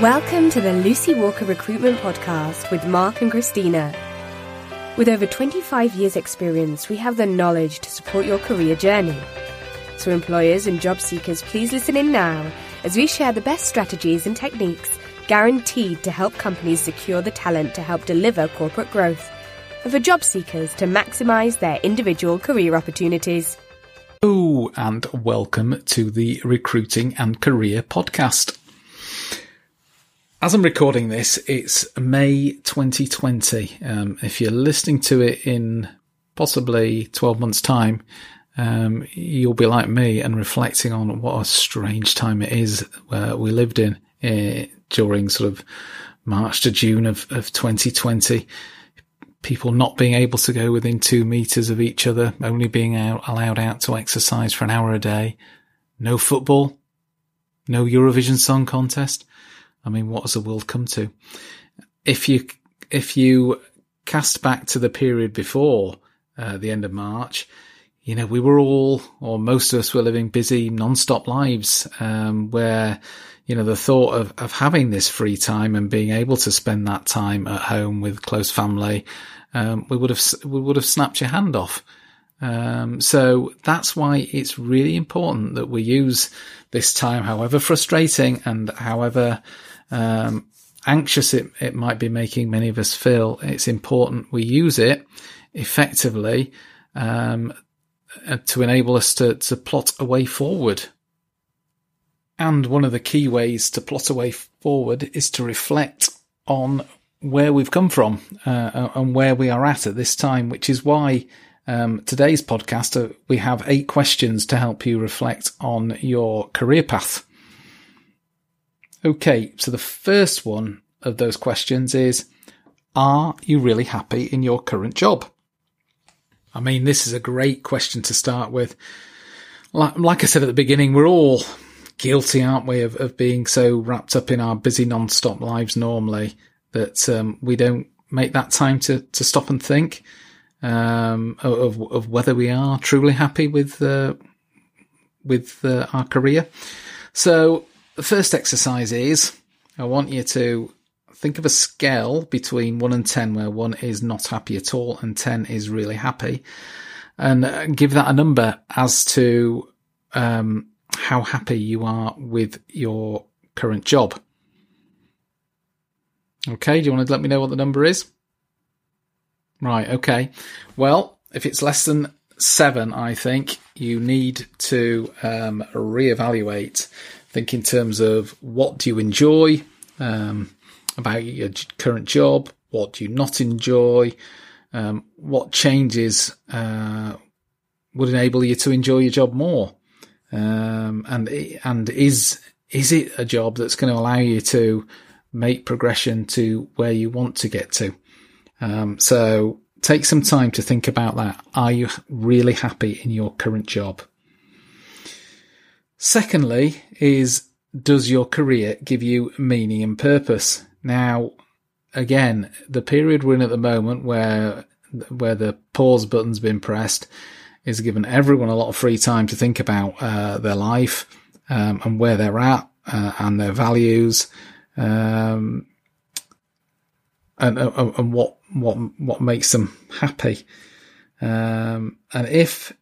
Welcome to the Lucy Walker Recruitment Podcast with Mark and Christina. With over 25 years' experience, we have the knowledge to support your career journey. So, employers and job seekers, please listen in now as we share the best strategies and techniques guaranteed to help companies secure the talent to help deliver corporate growth, and for job seekers to maximise their individual career opportunities. Hello, and welcome to the Recruiting and Career Podcast. As I'm recording this, it's May 2020. Um, if you're listening to it in possibly 12 months' time, um, you'll be like me and reflecting on what a strange time it is where we lived in uh, during sort of March to June of, of 2020. People not being able to go within two meters of each other, only being out, allowed out to exercise for an hour a day, no football, no Eurovision Song Contest I mean, what has the world come to? If you, if you cast back to the period before uh, the end of March, you know, we were all, or most of us were living busy, non-stop lives, um, where, you know, the thought of, of having this free time and being able to spend that time at home with close family, um, we would have, we would have snapped your hand off. Um, so that's why it's really important that we use this time, however frustrating and however um, anxious it, it might be making many of us feel, it's important we use it effectively um, uh, to enable us to, to plot a way forward. And one of the key ways to plot a way forward is to reflect on where we've come from uh, and where we are at at this time, which is why um, today's podcast uh, we have eight questions to help you reflect on your career path. Okay, so the first one of those questions is Are you really happy in your current job? I mean, this is a great question to start with. Like, like I said at the beginning, we're all guilty, aren't we, of, of being so wrapped up in our busy non-stop lives normally that um, we don't make that time to, to stop and think um, of, of whether we are truly happy with uh, with uh, our career. So the first exercise is I want you to think of a scale between 1 and 10 where 1 is not happy at all and 10 is really happy and uh, give that a number as to um, how happy you are with your current job. Okay, do you want to let me know what the number is? Right, okay. Well, if it's less than seven, I think you need to um, reevaluate Think in terms of what do you enjoy um, about your current job, what do you not enjoy, um, what changes uh, would enable you to enjoy your job more, um, and and is is it a job that's going to allow you to make progression to where you want to get to? Um, so take some time to think about that. Are you really happy in your current job? Secondly, is does your career give you meaning and purpose? Now, again, the period we're in at the moment where where the pause button's been pressed is given everyone a lot of free time to think about uh, their life um, and where they're at uh, and their values um, and, uh, and what what what makes them happy. Um, and if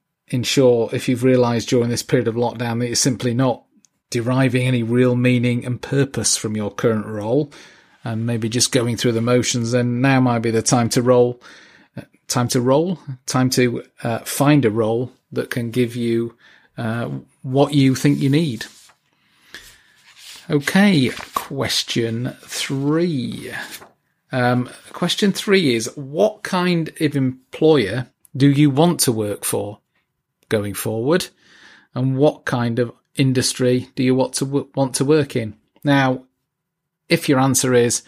short, if you've realised during this period of lockdown that you're simply not deriving any real meaning and purpose from your current role, and maybe just going through the motions, then now might be the time to roll. Uh, time to roll. Time to uh, find a role that can give you uh, what you think you need. Okay, question three. Um, question three is what kind of employer do you want to work for? Going forward? And what kind of industry do you want to w- want to work in? Now, if your answer is,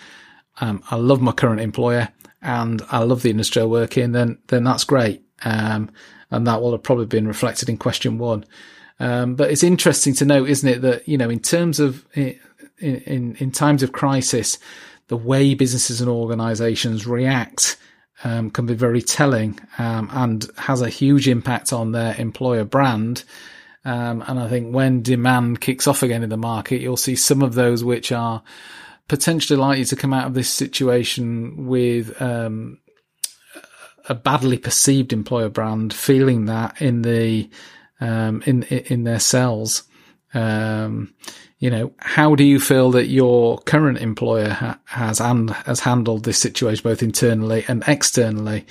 um, I love my current employer and I love the industry I work in, then then that's great. Um, and that will have probably been reflected in question one. Um, but it's interesting to note, isn't it, that you know, in terms of in in, in times of crisis, the way businesses and organisations react um, can be very telling um, and has a huge impact on their employer brand. Um, and I think when demand kicks off again in the market, you'll see some of those which are potentially likely to come out of this situation with um, a badly perceived employer brand, feeling that in the um, in in their cells. Um, you know, how do you feel that your current employer ha- has and has handled this situation both internally and externally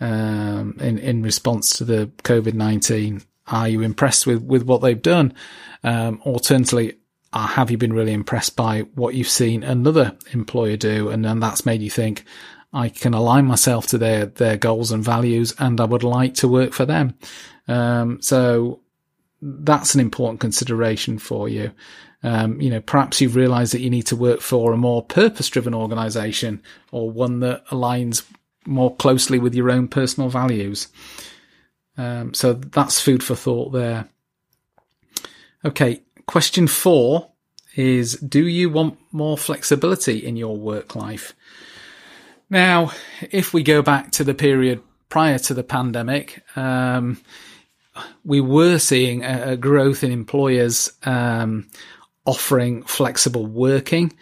um, in in response to the COVID nineteen? Are you impressed with with what they've done? Um, alternatively, uh, have you been really impressed by what you've seen another employer do, and then that's made you think, I can align myself to their their goals and values, and I would like to work for them. Um, so that's an important consideration for you. Um, you know, perhaps you've realised that you need to work for a more purpose-driven organisation or one that aligns more closely with your own personal values. Um, so that's food for thought there. Okay, question four is: Do you want more flexibility in your work life? Now, if we go back to the period prior to the pandemic, um, we were seeing a, a growth in employers um, offering flexible working,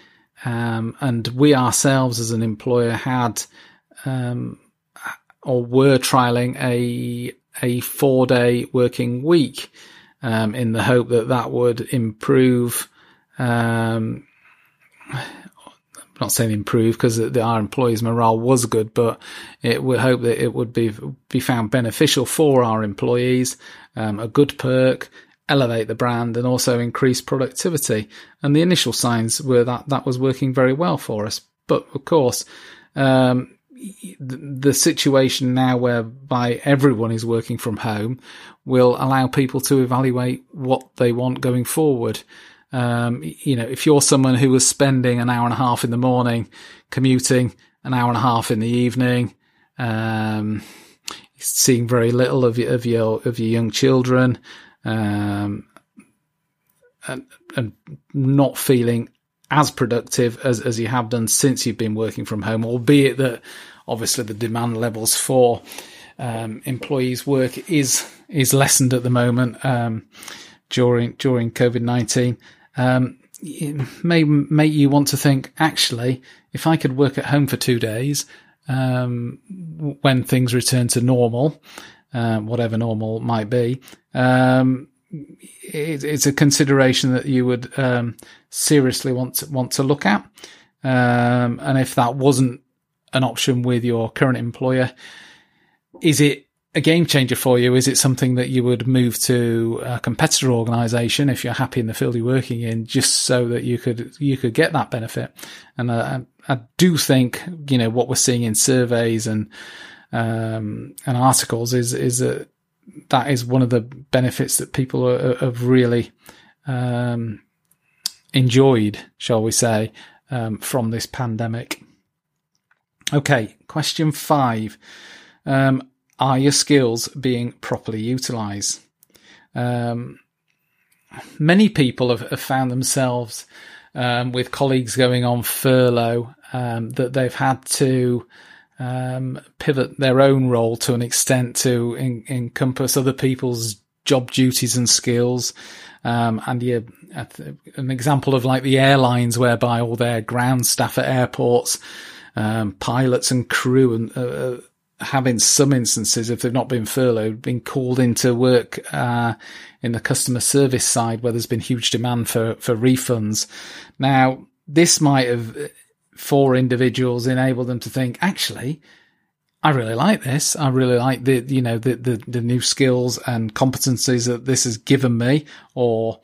um, and we ourselves as an employer had um, or were trialing a a four day working week um, in the hope that that would improve um, not saying improve because our employees' morale was good, but it would hope that it would be be found beneficial for our employees, um, a good perk, elevate the brand, and also increase productivity. And the initial signs were that that was working very well for us. But of course, um, the situation now whereby everyone is working from home will allow people to evaluate what they want going forward. Um, you know, if you're someone who was spending an hour and a half in the morning commuting, an hour and a half in the evening, um, seeing very little of your, of your, of your young children, um, and, and not feeling as productive as, as you have done since you've been working from home, albeit that obviously the demand levels for um, employees' work is is lessened at the moment um, during during COVID nineteen um, may make you want to think, actually, if I could work at home for two days, um, when things return to normal, uh, whatever normal might be, um, it, it's a consideration that you would um, seriously want to, want to look at. Um, and if that wasn't an option with your current employer, is it a game changer for you? Is it something that you would move to a competitor organization if you're happy in the field you're working in, just so that you could you could get that benefit? And uh, I, do think you know what we're seeing in surveys and um, and articles is is that that is one of the benefits that people are, have really um, enjoyed, shall we say, um, from this pandemic. Okay, question five. Um, are your skills being properly utilized? Um, many people have, have found themselves um, with colleagues going on furlough um, that they've had to um, pivot their own role to an extent to in, encompass other people's job duties and skills. Um, and you, an example of like the airlines whereby all their ground staff at airports, um, pilots and crew and uh, have in some instances, if they've not been furloughed, been called into work uh, in the customer service side where there's been huge demand for for refunds. Now, this might have for individuals enabled them to think, actually, I really like this. I really like the you know the the, the new skills and competencies that this has given me, or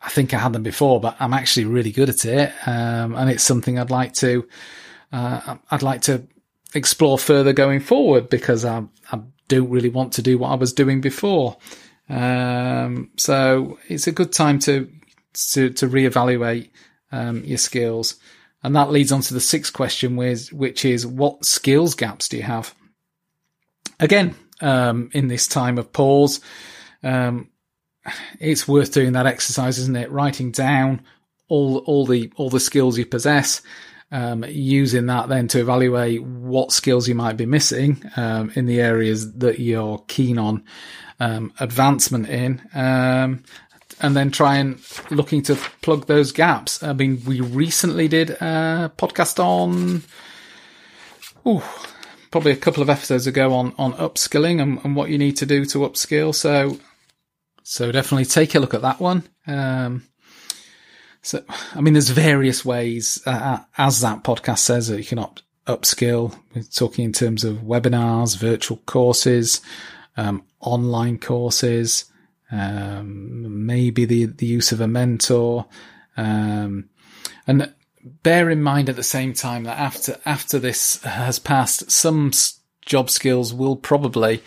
I think I had them before, but I'm actually really good at it, um, and it's something I'd like to. Uh, I'd like to explore further going forward because I, I don't really want to do what I was doing before. Um, so it's a good time to to, to reevaluate um, your skills, and that leads on to the sixth question, which, which is what skills gaps do you have? Again, um, in this time of pause, um, it's worth doing that exercise, isn't it? Writing down all all the all the skills you possess um, using that then to evaluate what skills you might be missing um, in the areas that you're keen on um, advancement in, um, and then try and looking to plug those gaps. I mean, we recently did a podcast on, ooh, probably a couple of episodes ago on, on upskilling and, and what you need to do to upskill. So, so definitely take a look at that one. Um, so, I mean, there's various ways, uh, as that podcast says, that you can up, upskill. We're talking in terms of webinars, virtual courses, um, online courses, um, maybe the, the use of a mentor. Um, and bear in mind at the same time that after, after this has passed, some job skills will probably,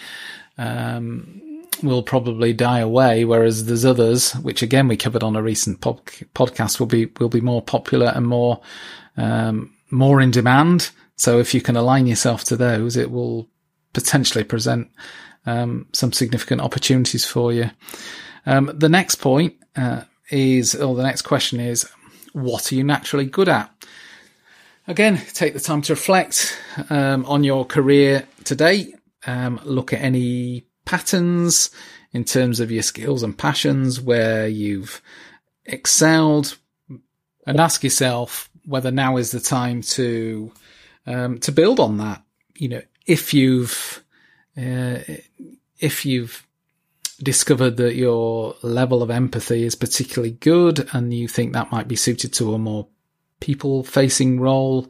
um, will probably die away, whereas there's others, which again we covered on a recent pod- podcast, will be will be more popular and more um, more in demand. So if you can align yourself to those, it will potentially present um, some significant opportunities for you. Um, the next point uh, is, or the next question is, what are you naturally good at? Again, take the time to reflect um, on your career today. Um, look at any patterns in terms of your skills and passions where you've excelled and ask yourself whether now is the time to um, to build on that. You know if you've uh, if you've discovered that your level of empathy is particularly good and you think that might be suited to a more people facing role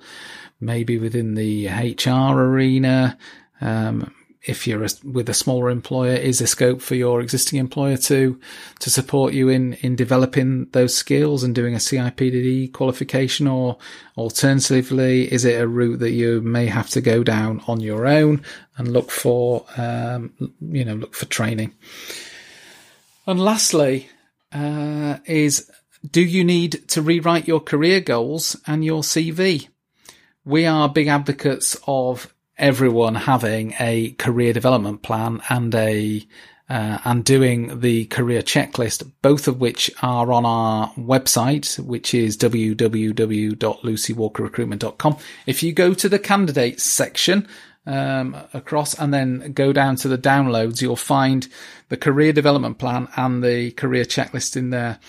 maybe within the HR arena um, if you're a, with a smaller employer, is there scope for your existing employer to to support you in in developing those skills and doing a CIPD qualification, or alternatively, is it a route that you may have to go down on your own and look for um, you know look for training? And lastly, uh, is do you need to rewrite your career goals and your CV? We are big advocates of everyone having a career development plan and a uh, and doing the career checklist, both of which are on our website, which is www.lucywalkerrecruitment.com. If you go to the candidates section um, across and then go down to the downloads, you'll find the career development plan and the career checklist in there.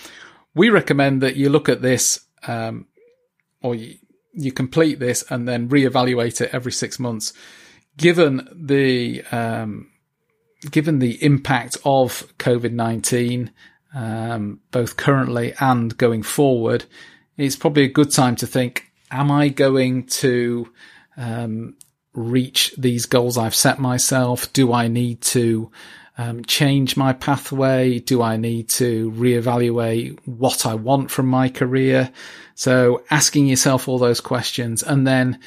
We recommend that you look at this, um, or you, you complete this and then reevaluate it every six months. Given the um, given the impact of COVID nineteen, um, both currently and going forward, it's probably a good time to think: Am I going to um, reach these goals I've set myself? Do I need to um, change my pathway? Do I need to reevaluate what I want from my career? So asking yourself all those questions, and then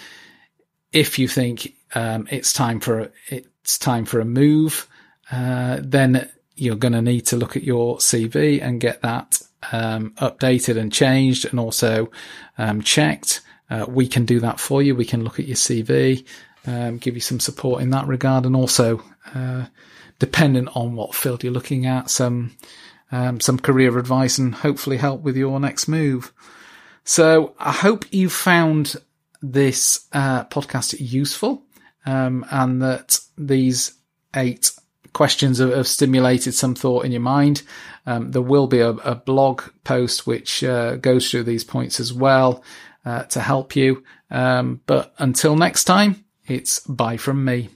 if you think um, it's time for it's time for a move, uh, then you're going to need to look at your CV and get that um, updated and changed, and also um, checked. Uh, we can do that for you. We can look at your CV, um, give you some support in that regard, and also uh, dependent on what field you're looking at, some um, some career advice and hopefully help with your next move. So I hope you found this uh, podcast useful um, and that these eight questions have, have, stimulated some thought in your mind. Um, there will be a, a blog post which uh, goes through these points as well uh, to help you. Um, but until next time, it's bye from me.